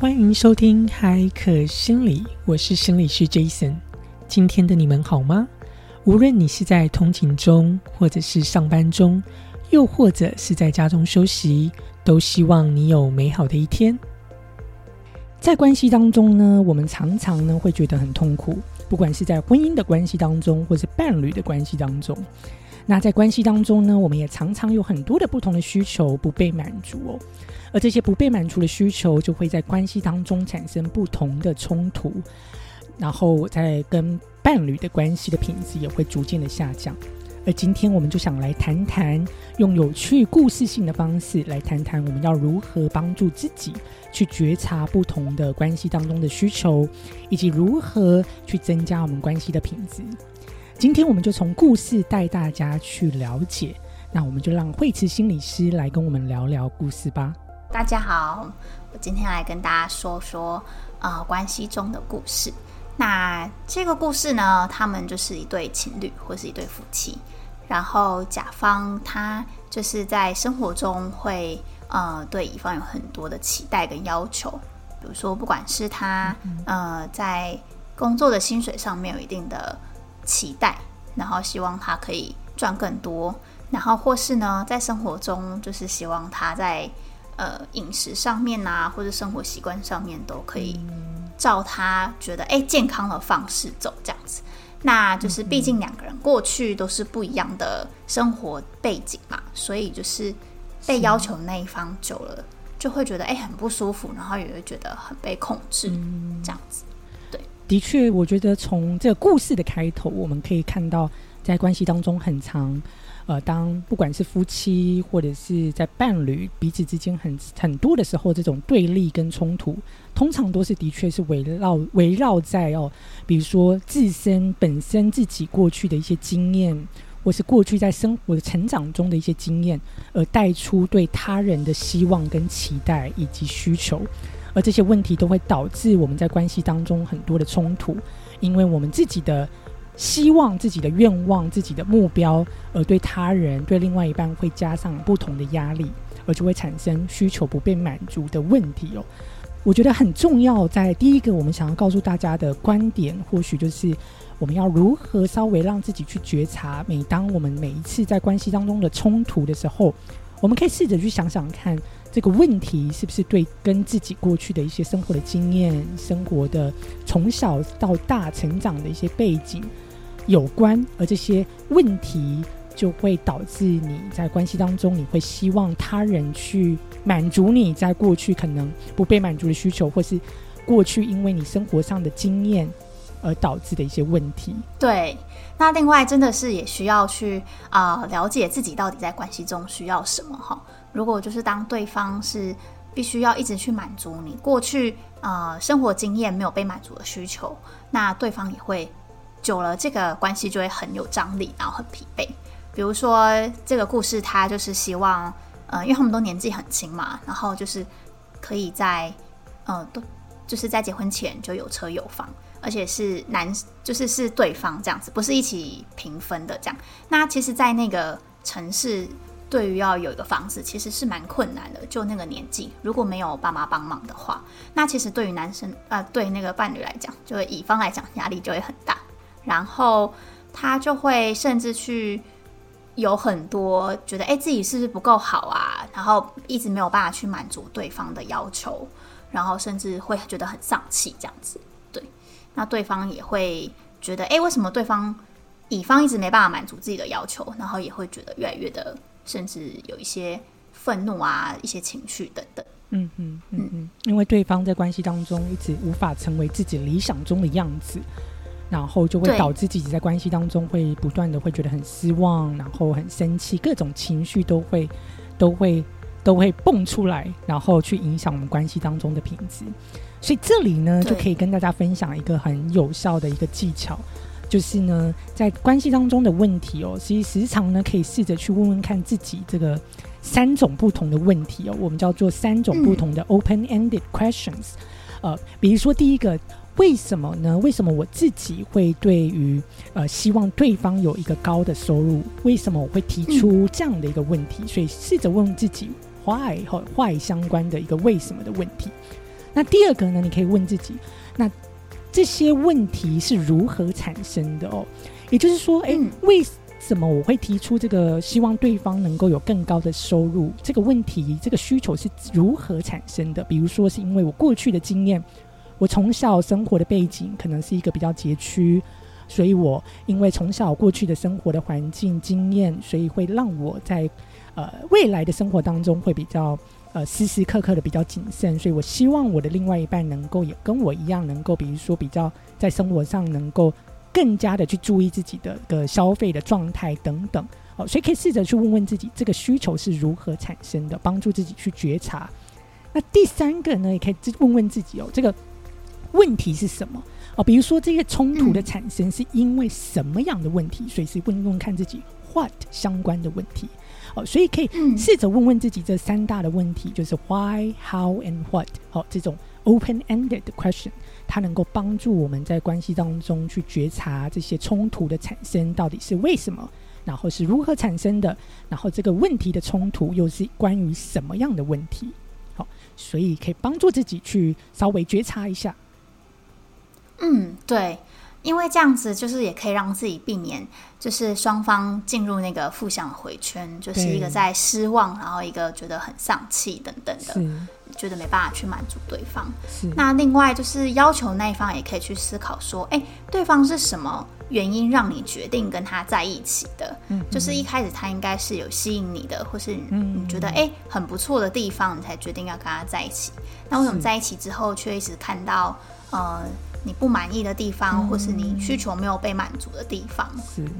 欢迎收听海可心理，我是心理师 Jason。今天的你们好吗？无论你是在通勤中，或者是上班中，又或者是在家中休息，都希望你有美好的一天。在关系当中呢，我们常常呢会觉得很痛苦，不管是在婚姻的关系当中，或是伴侣的关系当中。那在关系当中呢，我们也常常有很多的不同的需求不被满足哦。而这些不被满足的需求，就会在关系当中产生不同的冲突，然后在跟伴侣的关系的品质也会逐渐的下降。而今天我们就想来谈谈，用有趣故事性的方式来谈谈，我们要如何帮助自己去觉察不同的关系当中的需求，以及如何去增加我们关系的品质。今天我们就从故事带大家去了解，那我们就让慧慈心理师来跟我们聊聊故事吧。大家好，我今天来跟大家说说呃关系中的故事。那这个故事呢，他们就是一对情侣或是一对夫妻。然后甲方他就是在生活中会呃对乙方有很多的期待跟要求，比如说不管是他呃在工作的薪水上面有一定的期待，然后希望他可以赚更多，然后或是呢在生活中就是希望他在呃，饮食上面啊，或者生活习惯上面都可以照他觉得哎健康的方式走，这样子。那就是毕竟两个人过去都是不一样的生活背景嘛，所以就是被要求那一方久了，就会觉得哎很不舒服，然后也会觉得很被控制，这样子。的确，我觉得从这个故事的开头，我们可以看到在关系当中很长。呃，当不管是夫妻或者是在伴侣彼此之间很很多的时候，这种对立跟冲突，通常都是的确是围绕围绕在哦，比如说自身本身自己过去的一些经验，或是过去在生活的成长中的一些经验，而带出对他人的希望跟期待以及需求，而这些问题都会导致我们在关系当中很多的冲突，因为我们自己的。希望自己的愿望、自己的目标，而对他人、对另外一半会加上不同的压力，而就会产生需求不被满足的问题哦。我觉得很重要，在第一个，我们想要告诉大家的观点，或许就是我们要如何稍微让自己去觉察，每当我们每一次在关系当中的冲突的时候，我们可以试着去想想看，这个问题是不是对跟自己过去的一些生活的经验、生活的从小到大成长的一些背景。有关，而这些问题就会导致你在关系当中，你会希望他人去满足你在过去可能不被满足的需求，或是过去因为你生活上的经验而导致的一些问题。对，那另外真的是也需要去啊了解自己到底在关系中需要什么哈。如果就是当对方是必须要一直去满足你过去啊生活经验没有被满足的需求，那对方也会。久了，这个关系就会很有张力，然后很疲惫。比如说，这个故事，他就是希望，呃，因为他们都年纪很轻嘛，然后就是可以在，呃，都就是在结婚前就有车有房，而且是男，就是是对方这样子，不是一起平分的这样。那其实，在那个城市，对于要有一个房子，其实是蛮困难的。就那个年纪，如果没有爸妈帮忙的话，那其实对于男生，呃，对那个伴侣来讲，就乙方来讲，压力就会很大。然后他就会甚至去有很多觉得，哎，自己是不是不够好啊？然后一直没有办法去满足对方的要求，然后甚至会觉得很丧气这样子。对，那对方也会觉得，哎，为什么对方乙方一直没办法满足自己的要求？然后也会觉得越来越的，甚至有一些愤怒啊，一些情绪等等。嗯嗯嗯嗯，因为对方在关系当中一直无法成为自己理想中的样子。然后就会导致自己在关系当中会不断的会觉得很失望，然后很生气，各种情绪都会都会都会蹦出来，然后去影响我们关系当中的品质。所以这里呢，就可以跟大家分享一个很有效的一个技巧，就是呢，在关系当中的问题哦，其实时常呢可以试着去问问看自己这个三种不同的问题哦，我们叫做三种不同的 open-ended questions。呃，比如说第一个。为什么呢？为什么我自己会对于呃希望对方有一个高的收入？为什么我会提出这样的一个问题？所以试着问自己 why 和 why 相关的一个为什么的问题。那第二个呢，你可以问自己，那这些问题是如何产生的哦？也就是说，哎，为什么我会提出这个希望对方能够有更高的收入？这个问题，这个需求是如何产生的？比如说，是因为我过去的经验，我从小生活的背景可能是一个比较拮据，所以我因为从小过去的生活的环境经验，所以会让我在呃未来的生活当中会比较。呃，时时刻刻的比较谨慎，所以我希望我的另外一半能够也跟我一样，能够比如说比较在生活上能够更加的去注意自己的个消费的状态等等。哦，所以可以试着去问问自己，这个需求是如何产生的，帮助自己去觉察。那第三个呢，也可以问问自己哦，这个问题是什么？哦，比如说这个冲突的产生是因为什么样的问题？随时问问看自己 what 相关的问题。哦，所以可以试着问问自己这三大的问题，就是 why、how and what。好，这种 open-ended question，它能够帮助我们在关系当中去觉察这些冲突的产生到底是为什么，然后是如何产生的，然后这个问题的冲突又是关于什么样的问题。好，所以可以帮助自己去稍微觉察一下。嗯，对。因为这样子就是也可以让自己避免，就是双方进入那个负向回圈，就是一个在失望，然后一个觉得很丧气等等的，觉得没办法去满足对方。那另外就是要求那一方也可以去思考说，哎，对方是什么原因让你决定跟他在一起的？嗯，就是一开始他应该是有吸引你的，或是你觉得哎很不错的地方，你才决定要跟他在一起。那为什么在一起之后却一直看到呃？你不满意的地方，或是你需求没有被满足的地方，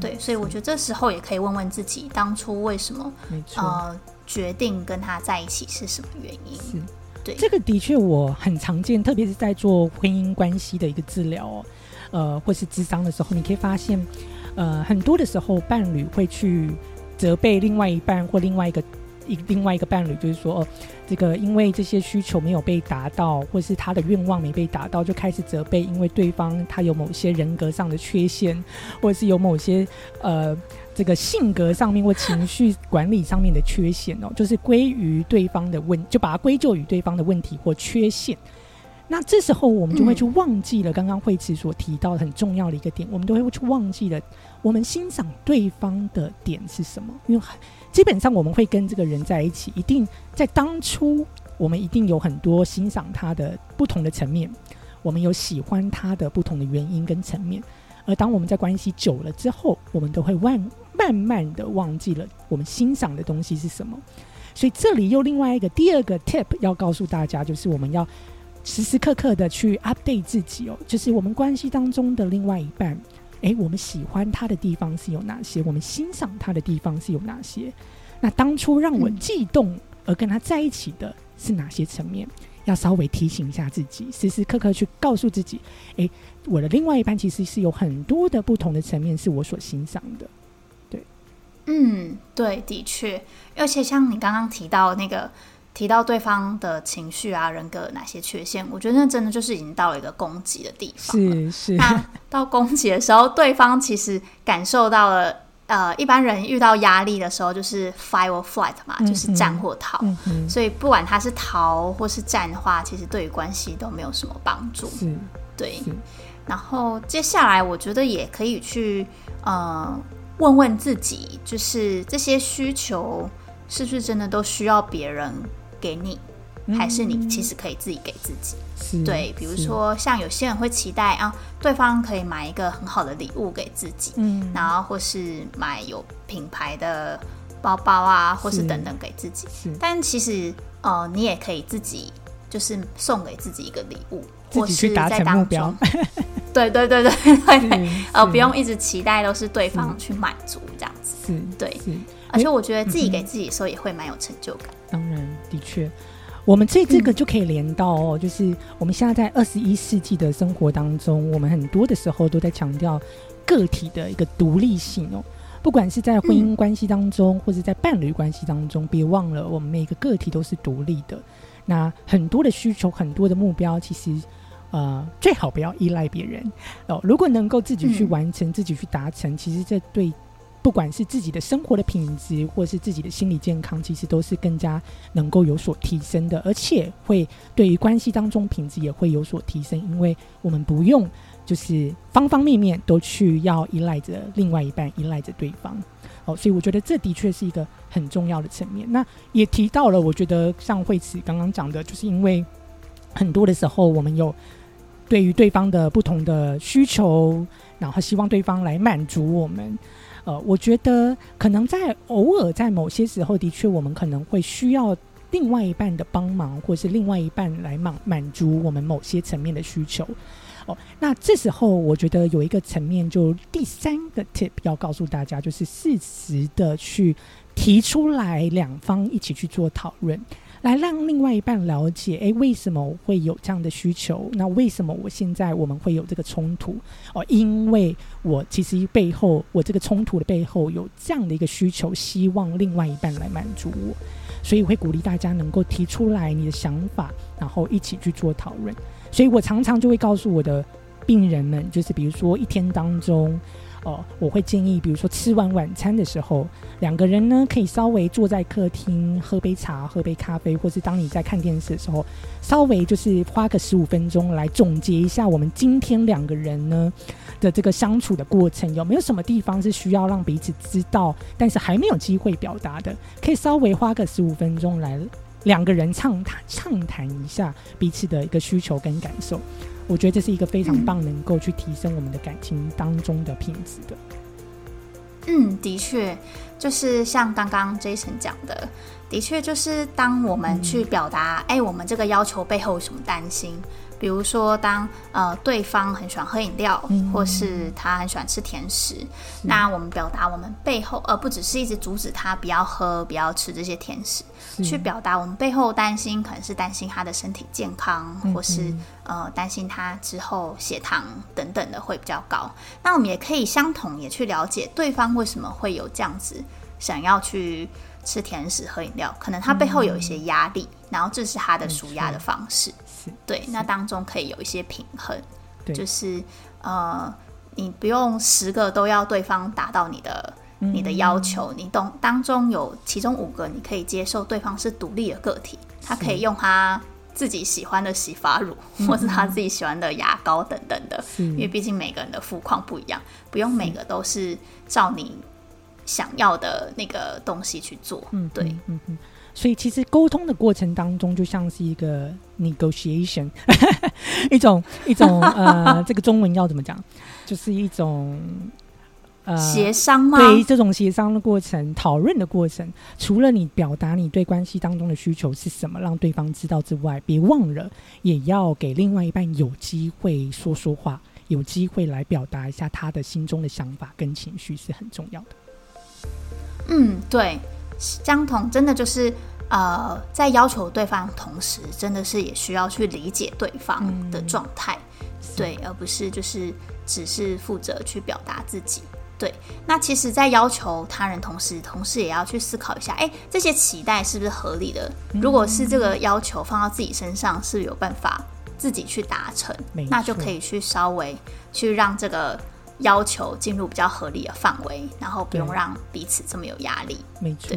对，所以我觉得这时候也可以问问自己，当初为什么呃决定跟他在一起是什么原因？是，对，这个的确我很常见，特别是在做婚姻关系的一个治疗，呃，或是智商的时候，你可以发现，呃，很多的时候伴侣会去责备另外一半或另外一个。一另外一个伴侣就是说，哦，这个因为这些需求没有被达到，或是他的愿望没被达到，就开始责备，因为对方他有某些人格上的缺陷，或者是有某些呃这个性格上面或情绪管理上面的缺陷哦，就是归于对方的问，就把它归咎于对方的问题或缺陷。那这时候我们就会去忘记了刚刚惠慈所提到很重要的一个点，我们都会去忘记了我们欣赏对方的点是什么，因为。基本上我们会跟这个人在一起，一定在当初我们一定有很多欣赏他的不同的层面，我们有喜欢他的不同的原因跟层面。而当我们在关系久了之后，我们都会慢慢慢的忘记了我们欣赏的东西是什么。所以这里又另外一个第二个 tip 要告诉大家，就是我们要时时刻刻的去 update 自己哦，就是我们关系当中的另外一半。诶，我们喜欢他的地方是有哪些？我们欣赏他的地方是有哪些？那当初让我悸动而跟他在一起的是哪些层面？要稍微提醒一下自己，时时刻刻去告诉自己：诶，我的另外一半其实是有很多的不同的层面是我所欣赏的。对，嗯，对，的确，而且像你刚刚提到那个。提到对方的情绪啊，人格哪些缺陷，我觉得那真的就是已经到了一个攻击的地方是是。那到攻击的时候，对方其实感受到了，呃，一般人遇到压力的时候就是 fight or flight 嘛，就是战或逃。所以不管他是逃或是战的话，其实对于关系都没有什么帮助。对。然后接下来，我觉得也可以去呃问问自己，就是这些需求是不是真的都需要别人。给你，还是你其实可以自己给自己。对，比如说像有些人会期待啊，对方可以买一个很好的礼物给自己，嗯，然后或是买有品牌的包包啊，或是等等给自己。但其实呃，你也可以自己就是送给自己一个礼物，或是在当中，对对对对对，呃，不用一直期待都是对方去满足这样子。对，而且我觉得自己给自己的时候也会蛮有成就感。当然，的确，我们这这个就可以连到哦，就是我们现在在二十一世纪的生活当中，我们很多的时候都在强调个体的一个独立性哦。不管是在婚姻关系当中，或者在伴侣关系当中，别忘了我们每个个体都是独立的。那很多的需求，很多的目标，其实呃最好不要依赖别人哦。如果能够自己去完成，自己去达成，其实这对不管是自己的生活的品质，或是自己的心理健康，其实都是更加能够有所提升的，而且会对于关系当中品质也会有所提升，因为我们不用就是方方面面都去要依赖着另外一半，依赖着对方。哦，所以我觉得这的确是一个很重要的层面。那也提到了，我觉得像惠慈刚刚讲的，就是因为很多的时候我们有对于对方的不同的需求，然后希望对方来满足我们。呃，我觉得可能在偶尔在某些时候，的确我们可能会需要另外一半的帮忙，或是另外一半来满满足我们某些层面的需求。哦，那这时候我觉得有一个层面，就第三个 tip 要告诉大家，就是适时的去提出来，两方一起去做讨论。来让另外一半了解，诶，为什么会有这样的需求？那为什么我现在我们会有这个冲突？哦，因为我其实背后，我这个冲突的背后有这样的一个需求，希望另外一半来满足我，所以我会鼓励大家能够提出来你的想法，然后一起去做讨论。所以我常常就会告诉我的病人们，就是比如说一天当中。哦，我会建议，比如说吃完晚餐的时候，两个人呢可以稍微坐在客厅喝杯茶、喝杯咖啡，或是当你在看电视的时候，稍微就是花个十五分钟来总结一下我们今天两个人呢的这个相处的过程，有没有什么地方是需要让彼此知道，但是还没有机会表达的，可以稍微花个十五分钟来两个人畅谈畅谈一下彼此的一个需求跟感受。我觉得这是一个非常棒，能够去提升我们的感情当中的品质的。嗯，的确，就是像刚刚 Jason 讲的，的确就是当我们去表达，哎，我们这个要求背后有什么担心。比如说，当呃对方很喜欢喝饮料，或是他很喜欢吃甜食，那我们表达我们背后，而不只是一直阻止他不要喝、不要吃这些甜食，去表达我们背后担心，可能是担心他的身体健康，或是呃担心他之后血糖等等的会比较高。那我们也可以相同也去了解对方为什么会有这样子想要去吃甜食、喝饮料，可能他背后有一些压力，然后这是他的舒压的方式。对，那当中可以有一些平衡，就是呃，你不用十个都要对方达到你的你的要求，你懂当中有其中五个你可以接受对方是独立的个体，他可以用他自己喜欢的洗发乳，或是他自己喜欢的牙膏等等的，因为毕竟每个人的肤况不一样，不用每个都是照你想要的那个东西去做，嗯，对，嗯嗯。所以其实沟通的过程当中，就像是一个 negotiation，一种一种呃，这个中文要怎么讲？就是一种呃协商吗？对，这种协商的过程、讨论的过程，除了你表达你对关系当中的需求是什么，让对方知道之外，别忘了也要给另外一半有机会说说话，有机会来表达一下他的心中的想法跟情绪是很重要的。嗯，对。相同真的就是呃，在要求对方同时，真的是也需要去理解对方的状态，对，而不是就是只是负责去表达自己。对，那其实，在要求他人同时，同时也要去思考一下，哎，这些期待是不是合理的？如果是这个要求放到自己身上是有办法自己去达成，那就可以去稍微去让这个。要求进入比较合理的范围，然后不用让彼此这么有压力。没错，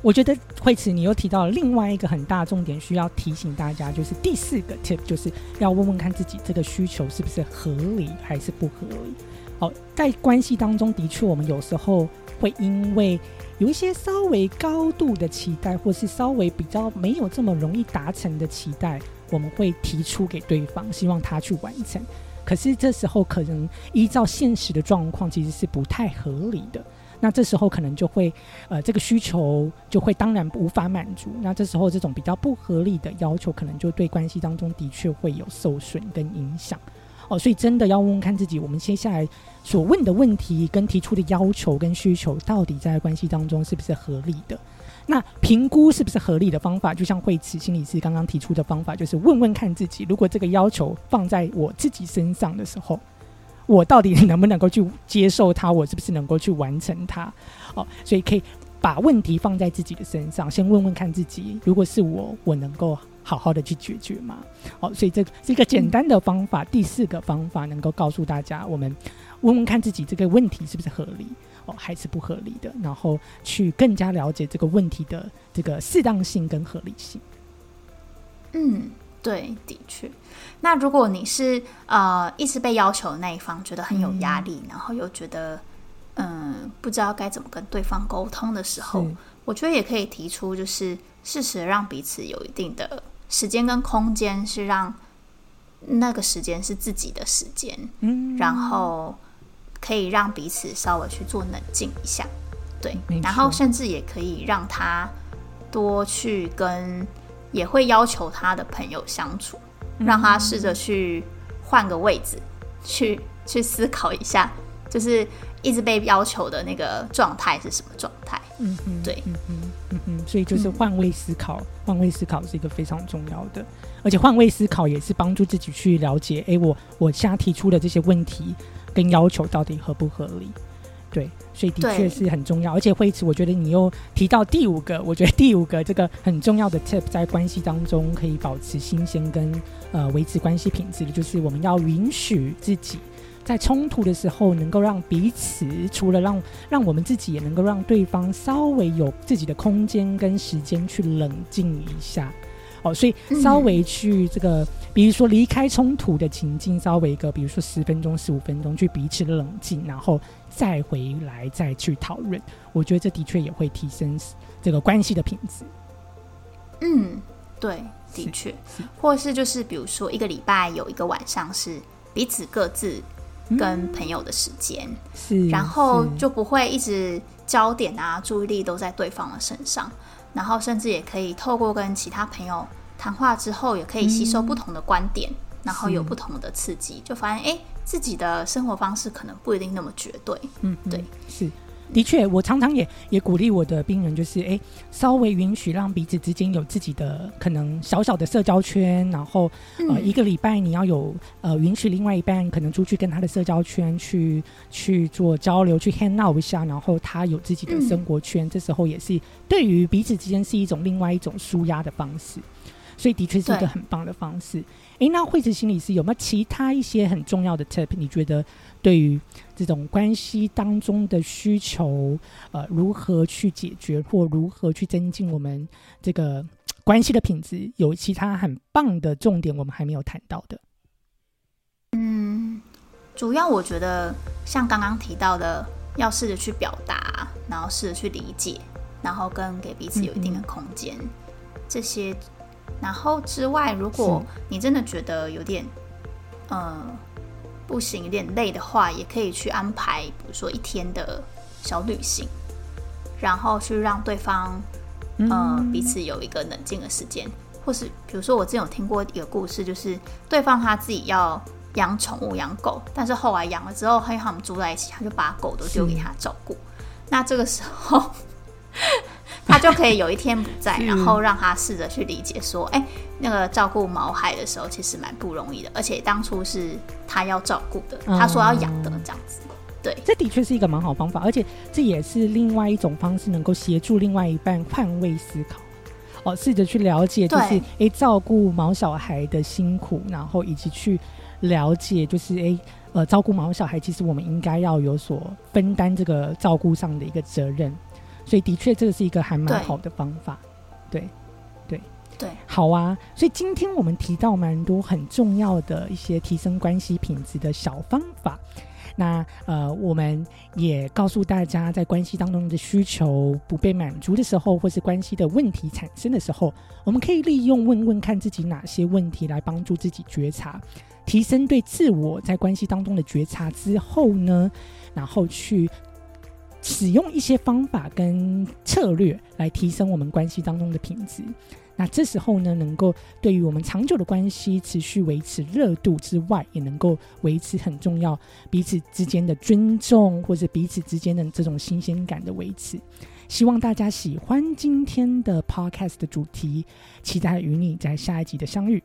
我觉得惠慈，你又提到了另外一个很大重点，需要提醒大家，就是第四个 tip，就是要问问看自己这个需求是不是合理还是不合理。好，在关系当中的确，我们有时候会因为有一些稍微高度的期待，或是稍微比较没有这么容易达成的期待，我们会提出给对方，希望他去完成。可是这时候可能依照现实的状况，其实是不太合理的。那这时候可能就会，呃，这个需求就会当然无法满足。那这时候这种比较不合理的要求，可能就对关系当中的确会有受损跟影响。哦，所以真的要问问看自己，我们接下来所问的问题跟提出的要求跟需求，到底在关系当中是不是合理的？那评估是不是合理的方法，就像惠慈心理师刚刚提出的方法，就是问问看自己，如果这个要求放在我自己身上的时候，我到底能不能够去接受它？我是不是能够去完成它？哦，所以可以把问题放在自己的身上，先问问看自己，如果是我，我能够好好的去解决吗？哦，所以这是一个简单的方法。第四个方法能够告诉大家，我们问问看自己这个问题是不是合理。哦还是不合理的，然后去更加了解这个问题的这个适当性跟合理性。嗯，对，的确。那如果你是呃一直被要求的那一方，觉得很有压力，然后又觉得嗯不知道该怎么跟对方沟通的时候，我觉得也可以提出，就是适时让彼此有一定的时间跟空间，是让那个时间是自己的时间，嗯，然后可以让彼此稍微去做冷静一下，对，然后甚至也可以让他多去跟也会要求他的朋友相处。让他试着去换个位置，去去思考一下，就是一直被要求的那个状态是什么状态？嗯嗯，对，嗯嗯嗯嗯，所以就是换位思考，换位思考是一个非常重要的，而且换位思考也是帮助自己去了解，哎，我我现在提出的这些问题跟要求到底合不合理？对，所以的确是很重要，而且惠慈，我觉得你又提到第五个，我觉得第五个这个很重要的 tip，在关系当中可以保持新鲜跟呃维持关系品质的，就是我们要允许自己在冲突的时候，能够让彼此除了让让我们自己，也能够让对方稍微有自己的空间跟时间去冷静一下。哦，所以稍微去这个，比如说离开冲突的情境，稍微一个，比如说十分钟、十五分钟，去彼此冷静，然后再回来再去讨论。我觉得这的确也会提升这个关系的品质。嗯，对，的确，或是就是比如说一个礼拜有一个晚上是彼此各自跟朋友的时间，是，然后就不会一直焦点啊注意力都在对方的身上。然后甚至也可以透过跟其他朋友谈话之后，也可以吸收不同的观点，然后有不同的刺激，就发现哎，自己的生活方式可能不一定那么绝对。嗯，对，是。的确，我常常也也鼓励我的病人，就是哎，稍微允许让彼此之间有自己的可能小小的社交圈，然后呃，一个礼拜你要有呃允许另外一半可能出去跟他的社交圈去去做交流，去 hang out 一下，然后他有自己的生活圈，这时候也是对于彼此之间是一种另外一种舒压的方式，所以的确是一个很棒的方式。哎，那惠子心理师有没有其他一些很重要的 tip？你觉得？对于这种关系当中的需求，呃，如何去解决或如何去增进我们这个关系的品质，有其他很棒的重点，我们还没有谈到的。嗯，主要我觉得像刚刚提到的，要试着去表达，然后试着去理解，然后跟给彼此有一定的空间，这些。然后之外，如果你真的觉得有点，呃。不行，有点累的话，也可以去安排，比如说一天的小旅行，然后去让对方，呃，彼此有一个冷静的时间。或是比如说，我之前有听过一个故事，就是对方他自己要养宠物，养狗，但是后来养了之后，因为他们住在一起，他就把狗都丢给他照顾。那这个时候。他就可以有一天不在，然后让他试着去理解说，哎，那个照顾毛孩的时候其实蛮不容易的，而且当初是他要照顾的，他说要养的这样子。对，这的确是一个蛮好方法，而且这也是另外一种方式，能够协助另外一半换位思考，哦，试着去了解，就是哎，照顾毛小孩的辛苦，然后以及去了解，就是哎，呃，照顾毛小孩，其实我们应该要有所分担这个照顾上的一个责任。所以的确，这个是一个还蛮好的方法，对，对，对，好啊。所以今天我们提到蛮多很重要的一些提升关系品质的小方法。那呃，我们也告诉大家，在关系当中的需求不被满足的时候，或是关系的问题产生的时候，我们可以利用问问看自己哪些问题来帮助自己觉察，提升对自我在关系当中的觉察之后呢，然后去。使用一些方法跟策略来提升我们关系当中的品质，那这时候呢，能够对于我们长久的关系持续维持热度之外，也能够维持很重要彼此之间的尊重，或者彼此之间的这种新鲜感的维持。希望大家喜欢今天的 podcast 的主题，期待与你在下一集的相遇。